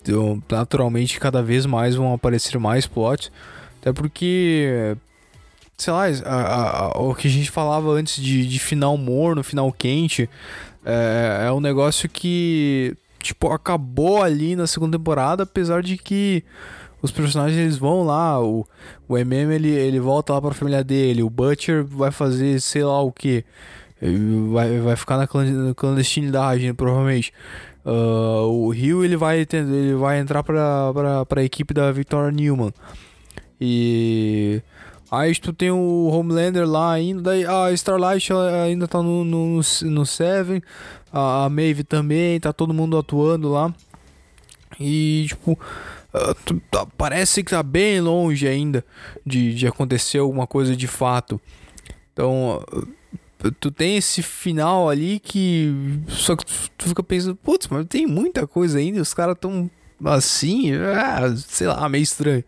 S1: Então, naturalmente, cada vez mais vão aparecer mais plots. Até porque, sei lá, a- a- o que a gente falava antes de, de final morno, final quente, é, é um negócio que, tipo, acabou ali na segunda temporada, apesar de que os personagens eles vão lá, o, o MM ele, ele volta lá pra família dele, o Butcher vai fazer sei lá o que, vai, vai ficar na clan- na clandestinidade, provavelmente. Ah, o Rio ele vai, ele vai entrar pra, pra, pra equipe da Victoria Newman. E. Aí tu tem o Homelander lá ainda, daí a Starlight ainda tá no, no, no Seven, a, a Maeve também, tá todo mundo atuando lá. E tipo, ah, tá- parece que tá bem longe ainda de, de acontecer alguma coisa de fato. Então, ah, tu tem esse final ali que. Só que tu- fica pensando, putz, mas tem muita coisa ainda, os caras tão assim, ah, sei lá, meio estranho.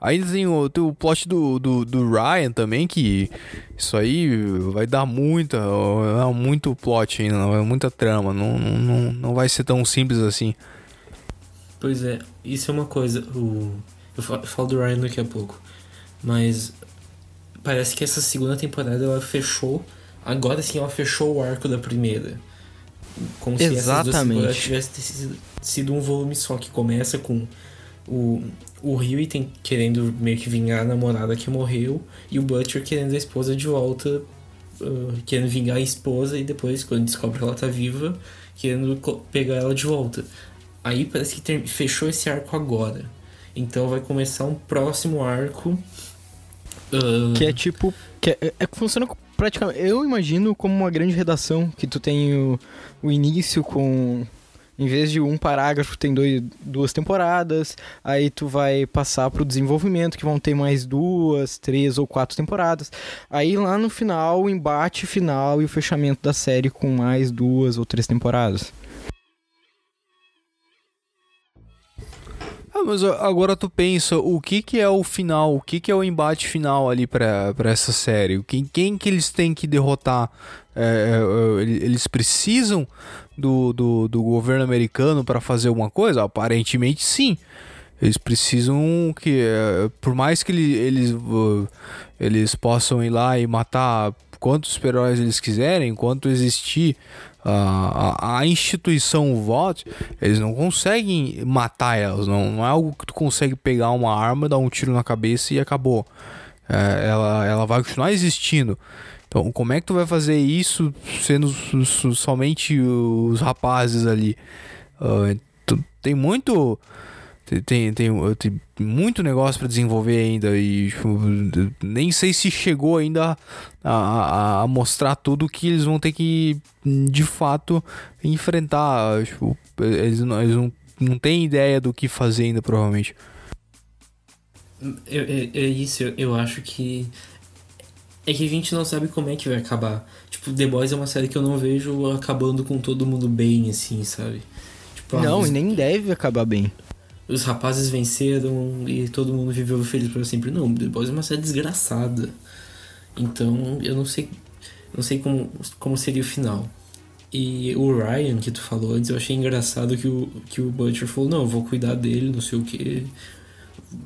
S1: Ainda tem o, tem o plot do, do, do Ryan também, que isso aí vai dar muita, é muito plot ainda, é muita trama, não, não, não vai ser tão simples assim.
S3: Pois é, isso é uma coisa. O, eu fa- eu falo do Ryan daqui a pouco. Mas parece que essa segunda temporada ela fechou. Agora sim ela fechou o arco da primeira. Como se essas duas
S2: Exatamente.
S3: temporadas tivessem sido, sido um volume só, que começa com o, o Rio tem, querendo meio que vingar a namorada que morreu, e o Butcher querendo a esposa de volta, ah, querendo vingar a esposa, e depois, quando descobre que ela tá viva, querendo pegar ela de volta. Aí parece que fechou esse arco agora. Então vai começar um próximo arco. ah,
S2: Que é tipo. Que é, é funciona praticamente. Eu imagino como uma grande redação, que tu tem o, o início com. Em vez de um parágrafo, tem dois, duas temporadas. Aí tu vai passar pro desenvolvimento, que vão ter mais duas, três ou quatro temporadas. Aí lá no final, o embate final e o fechamento da série com mais duas ou três temporadas.
S1: Ah, mas agora tu pensa, o que que é o final, o que que é o embate final ali pra essa série? Quem, quem que eles têm que derrotar? É, é, é, ele- eles precisam do, do, do governo americano pra fazer alguma coisa? Aparentemente sim. Eles precisam que, é, por mais que ele- eles, eles possam ir lá e matar quantos super-heróis eles quiserem, enquanto existir a, a, instituição VOT, eles não conseguem matar elas. Não, não é algo que tu consegue pegar uma arma, dar um tiro na cabeça e acabou. É, ela, ela vai continuar existindo. Então, como é que tu vai fazer isso sendo so- so- somente os rapazes ali? Tu- tem muito. Tem, tem, tem, muito negócio para desenvolver ainda e tipo, nem sei se chegou ainda a, a, a mostrar tudo que eles vão ter que de fato enfrentar. Tipo, eles, não, eles não, não têm ideia do que fazer ainda, provavelmente.
S3: É, é- é isso, eu, eu acho que. É que a gente não sabe como é que vai acabar. Tipo, The Boys é uma série que eu não vejo acabando com todo mundo bem, assim, sabe? Tipo, ah,
S2: Não,
S3: os,
S2: e nem deve acabar bem.
S3: Os rapazes venceram e todo mundo viveu feliz pra sempre. Não, The Boys é uma série desgraçada. Então, eu não sei. Não sei como, como seria o final. E o Ryan, que tu falou antes, eu achei engraçado que o, que o Butcher falou, não, eu vou cuidar dele, não sei o que.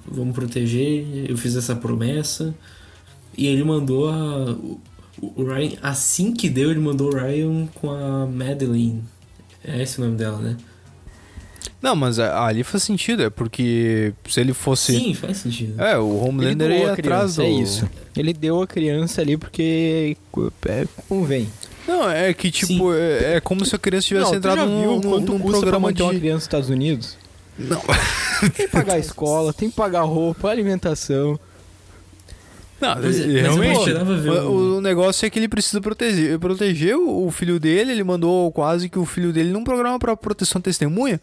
S3: Vamos proteger, eu fiz essa promessa. E ele mandou a. O Ryan, assim que deu, ele mandou o Ryan com a Madeline. É esse o nome dela, né?
S1: Não, mas ali faz sentido, é porque se ele fosse.
S3: Sim, faz sentido.
S1: É, o
S2: Ele
S1: Homelander
S2: doou
S1: ia atrás
S2: criança,
S1: do.
S2: é isso. Ele deu a criança ali porque é, convém.
S1: Não, é que tipo, é, é como se a criança tivesse
S2: Não,
S1: entrado
S2: já
S1: num,
S2: viu
S1: num,
S2: quanto
S1: num
S2: pra
S1: programa
S2: manter uma
S1: de.
S2: criança nos Estados Unidos?
S1: Não.
S2: Tem que pagar a escola, tem que pagar roupa, alimentação.
S1: Não,
S3: é,
S1: ele-
S3: mas
S1: realmente. o,
S3: o-
S1: negócio é que ele precisa proteger, proteger o, o filho dele. Ele mandou quase que o filho dele num programa pra proteção de testemunha.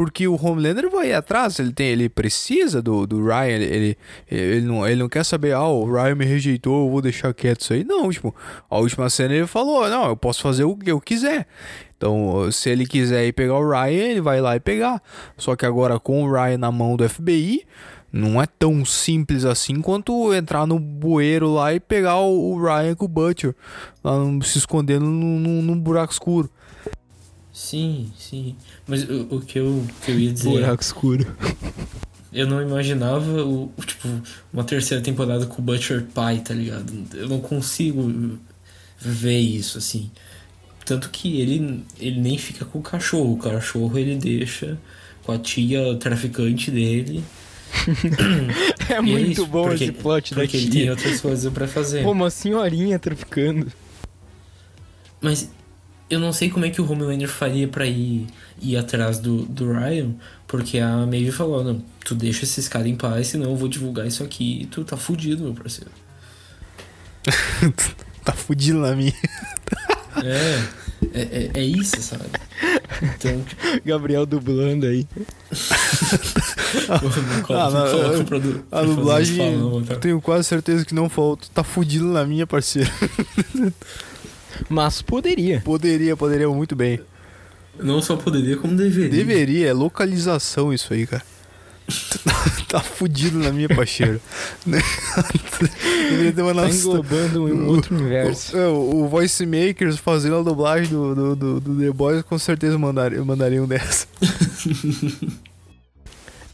S1: Porque o Homelander vai atrás, ele, tem, ele precisa do, do Ryan, ele, ele, não, ele não quer saber, ah, o Ryan me rejeitou, eu vou deixar quieto isso aí. Não, tipo, a última cena ele falou, não, eu posso fazer o que eu quiser. Então, se ele quiser ir pegar o Ryan, ele vai lá e pegar. Só que agora com o Ryan na mão do FBI, não é tão simples assim quanto entrar no bueiro lá e pegar o, Ryan com o Butcher, lá se escondendo num buraco escuro.
S3: Sim, sim. Mas o, o que, eu, o que eu ia dizer. é,
S2: Buraco escuro.
S3: Eu não imaginava o, tipo, uma terceira temporada com o Butcher pai, tá ligado? Eu não consigo ver isso, assim. Tanto que ele, ele nem fica com o cachorro. O cachorro ele deixa com a tia traficante dele.
S2: É
S3: é
S2: muito
S3: isso,
S2: bom
S3: porque-
S2: esse plot da
S3: Porque ele tem outras coisas pra fazer.
S2: Pô, uma senhorinha traficando.
S3: Mas eu não sei como é que o Homelander faria pra ir, ir atrás do, do Ryan, porque a Maeve falou, não, tu deixa esses caras em paz, senão eu vou divulgar isso aqui e tu tá fudido, meu parceiro.
S1: tá fudido na minha.
S3: É, é, é, é isso, sabe? Então,
S2: Gabriel dublando aí.
S1: Ah, não,
S3: pra
S1: A dublagem,
S3: tá?
S1: eu tenho quase certeza que não falta. Tá fudido na minha, parceiro.
S2: Mas poderia.
S1: Poderia, poderia muito bem.
S3: Não só poderia, como deveria.
S1: Deveria, é localização isso aí, cara. tá fudido na minha, parceiro. Deveria ter uma
S2: Tá
S1: nossa.
S2: englobando um outro universo.
S1: O, o, o Voice Makers fazendo a dublagem do, do, do, do The Boys com certeza mandaria, mandariam dessa.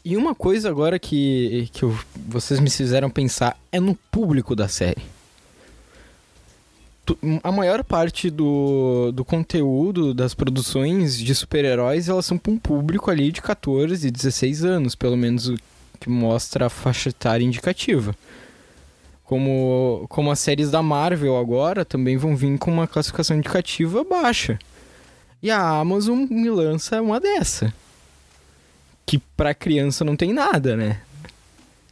S2: E uma coisa agora que, que eu- vocês me fizeram pensar é no público da série. A maior parte do, do conteúdo das produções de super-heróis elas são para um público ali de 14 e 16 anos, pelo menos o que mostra a faixa etária indicativa. Como, como as séries da Marvel agora também vão vir com uma classificação indicativa baixa. E a Amazon me lança uma dessa que pra criança não tem nada, né?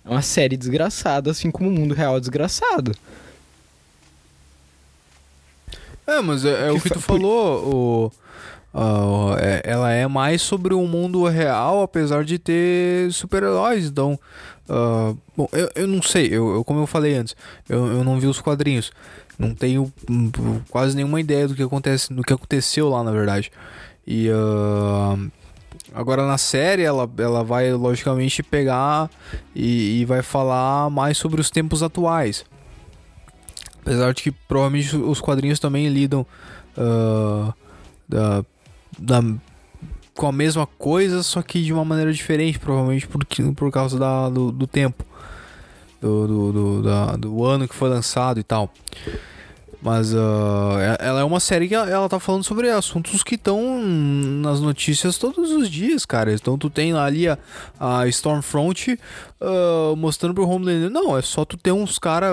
S2: É uma série desgraçada, assim como o mundo real é desgraçado.
S1: É, mas é, é o
S2: Que
S1: tu falou. O, é- ela é mais sobre o mundo real, apesar de ter super-heróis. Então, ah, bom, eu, eu não sei. Eu, eu- como eu falei antes, eu, eu não vi os quadrinhos. Não tenho hum, quase nenhuma ideia do que acontece, do que aconteceu lá, na verdade. E ah, agora na série ela, ela vai logicamente pegar e, e vai falar mais sobre os tempos atuais. Apesar de que provavelmente os quadrinhos também lidam ah, da, da- com a mesma coisa, só que de uma maneira diferente, provavelmente porque, por causa da, do, do tempo, do, do, do, da- do ano que foi lançado e tal. Mas e- ela é uma série que ela, tá falando sobre assuntos que estão nas notícias todos os dias, cara. Então tu tem ali a, a Stormfront ah, mostrando pro Homelander, não, é só tu ter uns cara,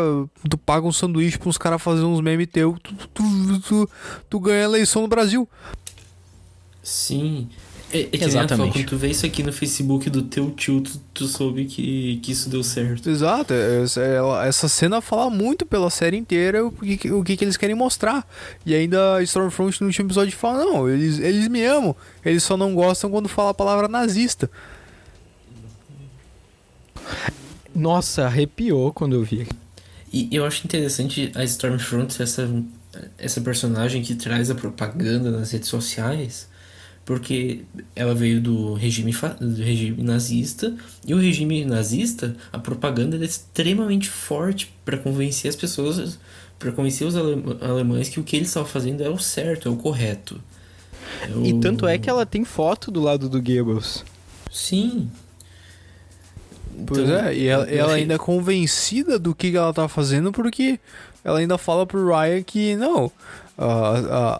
S1: tu paga um sanduíche pra uns caras fazer uns memes teu, tu, tu, tu, tu ganha a eleição no Brasil.
S3: Sim. É, é
S2: Exatamente.
S3: Quando tu vê isso aqui no Facebook do teu tio, tu, tu soube que, que isso deu certo.
S1: Exato, essa, ela- essa cena fala muito pela série inteira o que, o que, que eles querem mostrar. E ainda a Stormfront no último episódio fala, não, eles, eles me amam, eles só não gostam quando fala a palavra nazista.
S2: Nossa, arrepiou quando eu vi.
S3: E eu acho interessante a Stormfront essa, essa personagem que traz a propaganda nas redes sociais, porque ela veio do regime, do regime nazista, e o regime nazista, a propaganda era extremamente forte para convencer as pessoas, para convencer os ale- alemães que o que eles estavam fazendo é o certo, é o correto. É
S2: E
S3: o-
S2: tanto é que ela tem foto do lado do Goebbels.
S3: Sim.
S1: Pois
S3: Então,
S1: é, e ela,
S3: eu
S1: ela
S3: achei-
S1: ainda é convencida do que ela tá fazendo, porque ela ainda fala pro Ryan que não, a,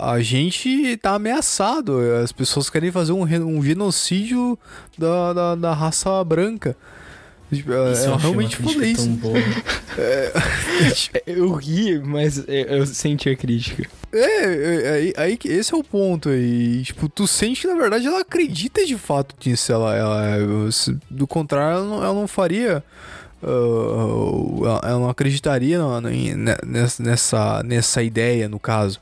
S1: a, a gente tá ameaçado, as pessoas querem fazer um, um genocídio da, da, da raça branca. Tipo, ela,
S3: Isso eu
S1: ela
S3: achei uma
S1: realmente falou isso.
S3: boa.
S2: Eu ri, mas eu senti a crítica.
S1: É, é, aí, aí que esse é o ponto aí. Tipo, tu sente que na verdade ela acredita de fato nisso. Ela, ela, se- do contrário, ela não, ela não faria uh, ela- ela não acreditaria ne- nessa, nessa, nessa ideia, no caso.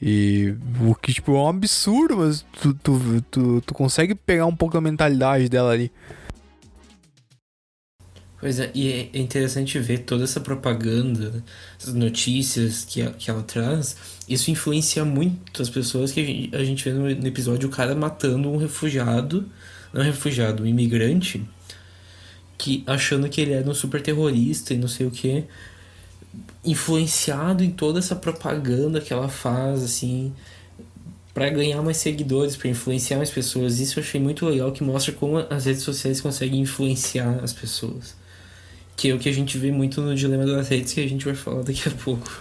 S1: E o que, tipo, é um absurdo, mas tu, tu, tu, tu consegue pegar um pouco da mentalidade dela ali.
S3: Pois é, e é- é interessante ver toda essa propaganda, essas notícias que, que ela traz. Isso influencia muito as pessoas que a gente, a gente vê no, no episódio o cara matando um refugiado, não um refugiado, um imigrante, que achando que ele era um super terrorista e não sei o que. Influenciado em toda essa propaganda que ela faz, assim, para ganhar mais seguidores, para influenciar mais pessoas. Isso eu achei muito legal, que mostra como as redes sociais conseguem influenciar as pessoas. Que é o que a gente vê muito no Dilema das Redes, que a gente vai falar daqui a pouco.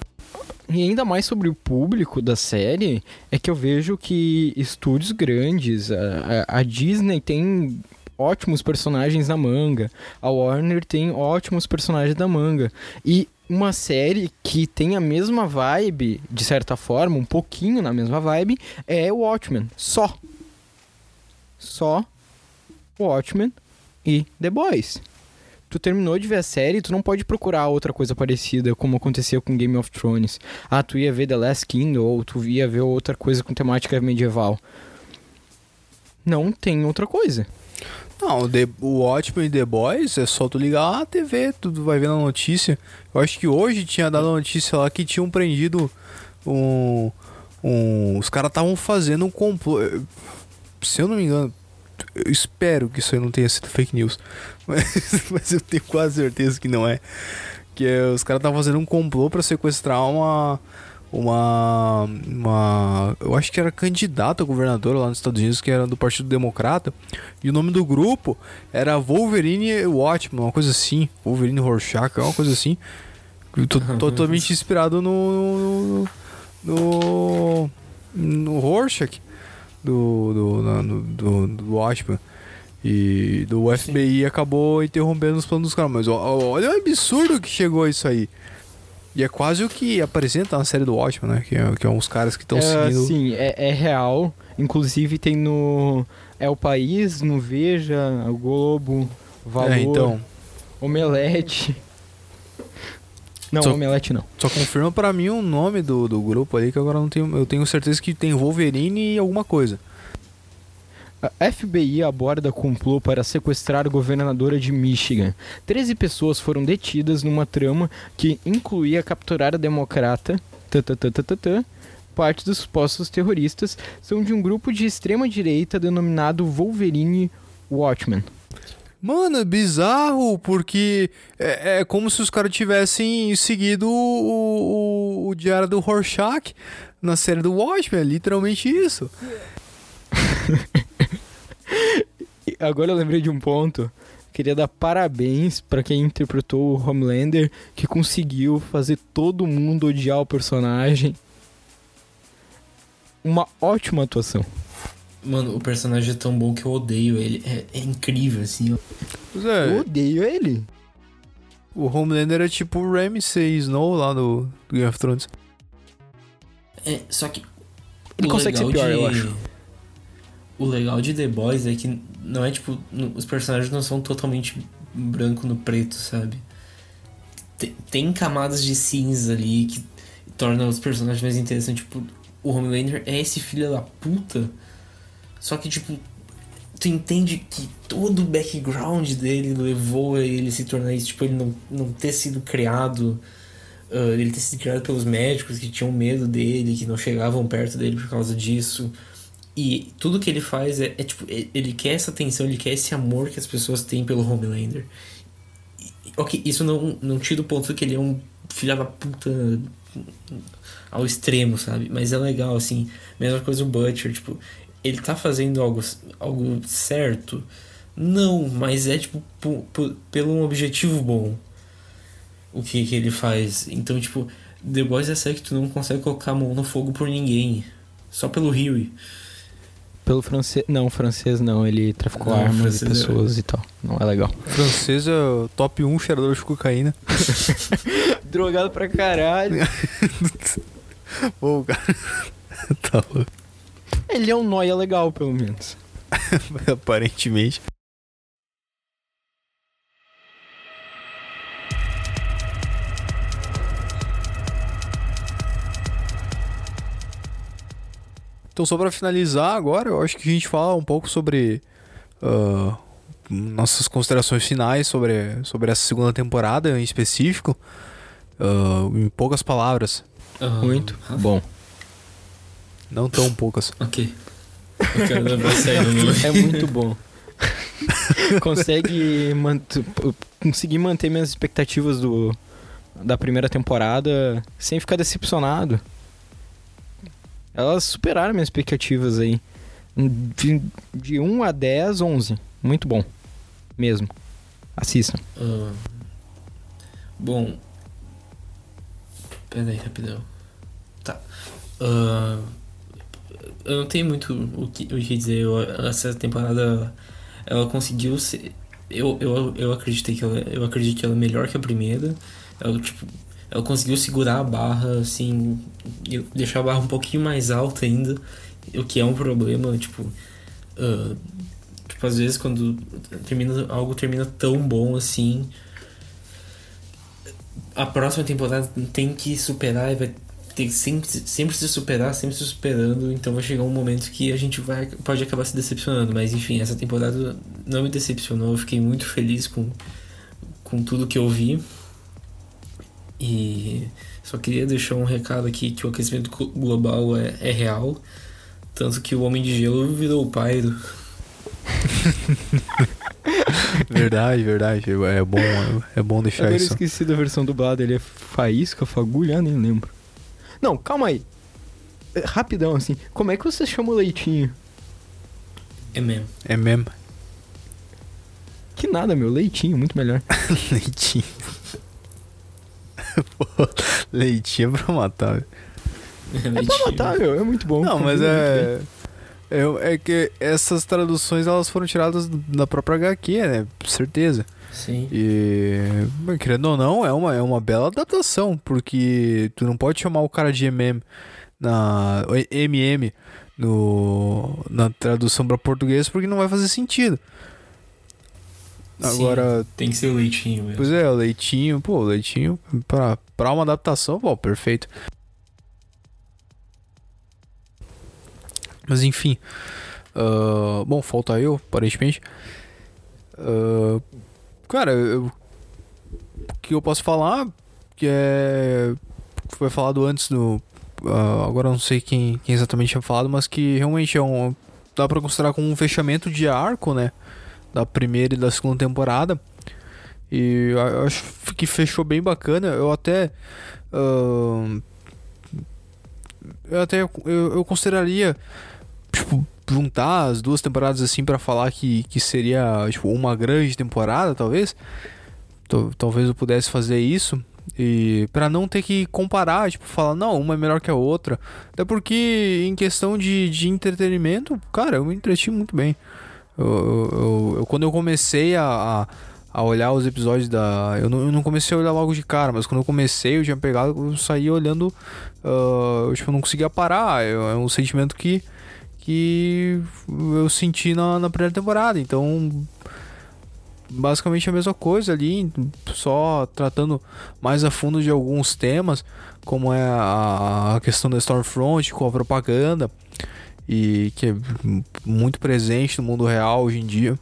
S2: E ainda mais sobre o público da série, é que eu vejo que estúdios grandes, a, a- Disney tem ótimos personagens na manga, a Warner tem ótimos personagens da manga. E uma série que tem a mesma vibe, de certa forma, um pouquinho na mesma vibe, é o Watchmen. Só. Só Watchmen e The Boys tu terminou de ver a série, tu não pode procurar outra coisa parecida, como acontecia com Game of Thrones. Ah, tu ia ver The Last Kingdom, ou tu ia ver outra coisa com temática medieval. Não tem outra coisa.
S1: Não, o, The, o e The Boys é só tu ligar a TV, tu vai ver na notícia. Eu acho que hoje tinha dado a notícia lá que tinham prendido um. um os caras estavam fazendo um complô. eh, Se eu não me engano, eu espero que isso aí não tenha sido fake news. Mas, mas eu tenho quase certeza que não é. Que é, os caras estavam fazendo um complô pra sequestrar uma. Uma. Uma. Eu acho que era candidata a governadora lá nos Estados Unidos, que era do Partido Democrata. E o nome do grupo era Wolverine Watchman, uma coisa assim. Wolverine Rorschach, uma coisa assim. To- Totalmente inspirado no. No. No, no Rorschach do. Do, na- no- do, do Watchman. E do FBI acabou interrompendo os planos dos caras. Mas olha o absurdo que chegou isso aí. E é quase o que apresenta na série do Watchmen, né? Que é, que é uns caras que estão
S2: é,
S1: seguindo.
S2: Sim, é, é real. Inclusive tem no. É o País, no Veja, o Globo, Valor,
S1: É, então.
S2: Omelete. Não,
S1: Só-
S2: Omelete não.
S1: Só confirma pra mim o nome do, do grupo ali, que agora eu não tenho. Eu tenho certeza que tem Wolverine e alguma coisa.
S2: A FBI aborda complô para sequestrar a governadora de Michigan. 13 pessoas foram detidas numa trama que incluía capturar a democrata. tã-tã-tã-tã-tã-tã. Parte dos supostos terroristas são de um grupo de extrema direita denominado Wolverine Watchmen.
S1: Mano, é bizarro, porque é, é como se os caras tivessem seguido o, o, o diário do Rorschach na série do Watchmen, é literalmente isso.
S2: Agora eu lembrei de um ponto. Queria dar parabéns para quem interpretou o Homelander, que conseguiu fazer todo mundo odiar o personagem. Uma ótima atuação.
S3: Mano, o personagem é tão bom que eu odeio ele. É, é incrível, assim. ó.
S1: Pois
S2: Eu
S1: é,
S2: odeio ele.
S1: o Homelander é tipo o Ramsay Snow lá do, do Game of Thrones.
S3: É, só que.
S2: Ele
S3: o
S2: consegue ser pior,
S3: de-
S2: eu acho.
S3: O legal de The Boys é que não é tipo. no- Os personagens não são totalmente branco no preto, sabe? Tem, tem camadas de cinza ali que torna os personagens mais interessantes. Tipo, o Homelander é esse filho da puta. Só que, tipo, tu entende que todo o background dele levou a ele se tornar isso. Tipo, ele não, não ter sido criado. ah, ele ter sido criado pelos médicos que tinham medo dele, que não chegavam perto dele por causa disso. E tudo que ele faz é, é, tipo, ele quer essa atenção, ele quer esse amor que as pessoas têm pelo Homelander. Ok, isso não, não tira o ponto que ele é um filho da puta ao extremo, sabe? Mas é legal, assim. Mesma coisa o Butcher, tipo, ele tá fazendo algo, algo certo? Não, mas é, tipo, pelo um objetivo bom o que, que ele faz. Então, tipo, The Boys é sério que tu não consegue colocar a mão no fogo por ninguém. Só pelo Huey.
S2: Pelo francês. Não, francês não. Ele traficou
S3: Não,
S2: armas e
S3: é-
S2: pessoas e tal. Não é legal.
S1: O francês é o top 1 cheirador de cocaína.
S2: Drogado pra caralho.
S1: Pô, cara. tá louco.
S2: Ele é um noia legal, pelo menos.
S1: Aparentemente. Então, só para finalizar agora, eu acho que a gente fala um pouco sobre uh, nossas considerações finais sobre, sobre essa segunda temporada em específico. Uh, em poucas palavras.
S3: Uhum.
S2: Muito bom.
S1: Não tão poucas.
S3: Ok. Eu quero sério nome.
S2: É muito bom. Consegue mant conseguir manter minhas expectativas do da primeira temporada sem ficar decepcionado. Elas superaram minhas expectativas aí. De, de 1 a 10, 11. Muito bom. Mesmo. Assistam.
S3: Ah, bom. Pera aí, rapidão. Tá. Ah, eu não tenho muito o que, o que dizer. Eu- essa temporada ela conseguiu ser. Eu, eu, eu acreditei que ela. Eu acredito que ela é melhor que a primeira. Ela, tipo, ela conseguiu segurar a barra, assim. deixar a barra um pouquinho mais alta ainda. O que é um problema, tipo. ah, tipo, às vezes quando termina, algo termina tão bom assim. A próxima temporada tem que superar e vai que sempre, sempre se superar, sempre se superando. Então vai chegar um momento que a gente vai, pode acabar se decepcionando. Mas enfim, essa temporada não me decepcionou. Eu fiquei muito feliz com, com tudo que eu vi. E só queria deixar um recado aqui que o aquecimento glo- global é, é real. Tanto que o Homem de Gelo virou o Pyro.
S1: Verdade, verdade. É bom, é bom deixar
S2: eu
S1: isso.
S2: esqueci da versão dublada. Ele é faísca, fagulha, nem lembro. Não, calma aí. É, Rapidão, assim. Como é que você chama o leitinho?
S3: É mesmo.
S1: É mesmo.
S2: Que nada, meu. Leitinho, muito melhor.
S1: Leitinho. Pô, leitinho é pra matar. velho.
S2: É pra matar, meu. É muito bom.
S1: Não, mas
S2: muito bem.
S1: é, é. É que essas traduções elas foram tiradas da própria HQ, né? Certeza.
S3: Sim.
S1: E, querendo ou não, é uma, é uma bela adaptação, porque tu não pode chamar o cara de MM na MM no, na tradução para português porque não vai fazer sentido. Agora,
S3: Sim, tem que ser o leitinho mesmo.
S1: pois é, o leitinho, pô, o leitinho pra, pra uma adaptação, pô, perfeito. Mas enfim, ah, bom, falta eu, aparentemente. Ah, cara, o que eu posso falar, que é. Foi falado antes do. ah, agora não sei quem, quem exatamente tinha falado, mas que realmente é um. Dá pra considerar como um fechamento de arco, né? Da primeira e da segunda temporada. E acho que fechou bem bacana. Eu até. ah, eu até. Eu, eu consideraria. Tipo, juntar as duas temporadas assim pra falar que, que seria tipo, uma grande temporada, talvez. Tal- Talvez eu pudesse fazer isso. E pra não ter que comparar, tipo, falar, não, uma é melhor que a outra. Até porque em questão de, de entretenimento, cara, eu me entreti muito bem. Eu, eu- eu- quando eu comecei a, a, olhar os episódios da. Eu não, eu não comecei a olhar logo de cara, mas quando eu comecei, eu tinha pegado, eu saía olhando. ah, eu, tipo, não conseguia parar. É, é um sentimento que, que eu senti na, na primeira temporada. Então, basicamente a mesma coisa ali, só tratando mais a fundo de alguns temas, como é a, a questão da Stormfront com a propaganda, e que é muito presente no mundo real hoje em dia.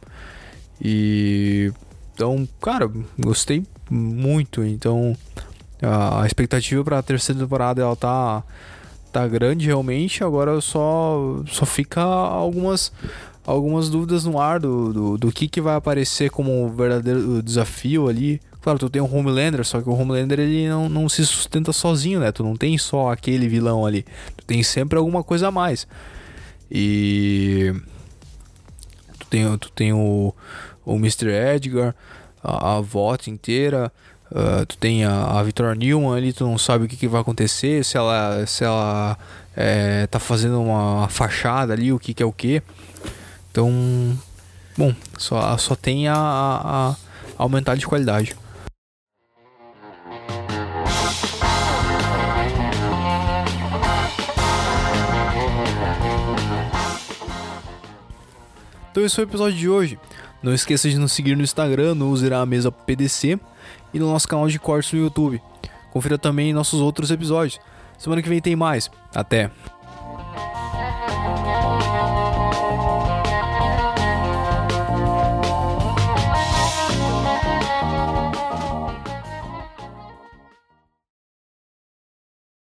S1: E então, cara, gostei muito. Então, a, a expectativa para a terceira temporada ela tá tá grande realmente. Agora só só fica algumas algumas dúvidas no ar do, do, do que, que vai aparecer como verdadeiro desafio ali. Claro, tu tem um Homelander, só que o Homelander ele não, não se sustenta sozinho, né? Tu não tem só aquele vilão ali. Tu tem sempre alguma coisa a mais. E. Tu tem, tu tem o, o Mr. Edgar, a, a VOT inteira. Ah, tu tem a, a Victoria Newman ali, tu não sabe o que, que vai acontecer, se ela, se ela é, tá fazendo uma fachada ali, o que, que é o que. Então, bom, só, só tem a, a, a aumentar de qualidade. Então esse foi o episódio de hoje. Não esqueça de nos seguir no Instagram, no Userá a Mesa PDC e no nosso canal de cortes no YouTube. Confira também nossos outros episódios. Semana que vem tem mais. Até!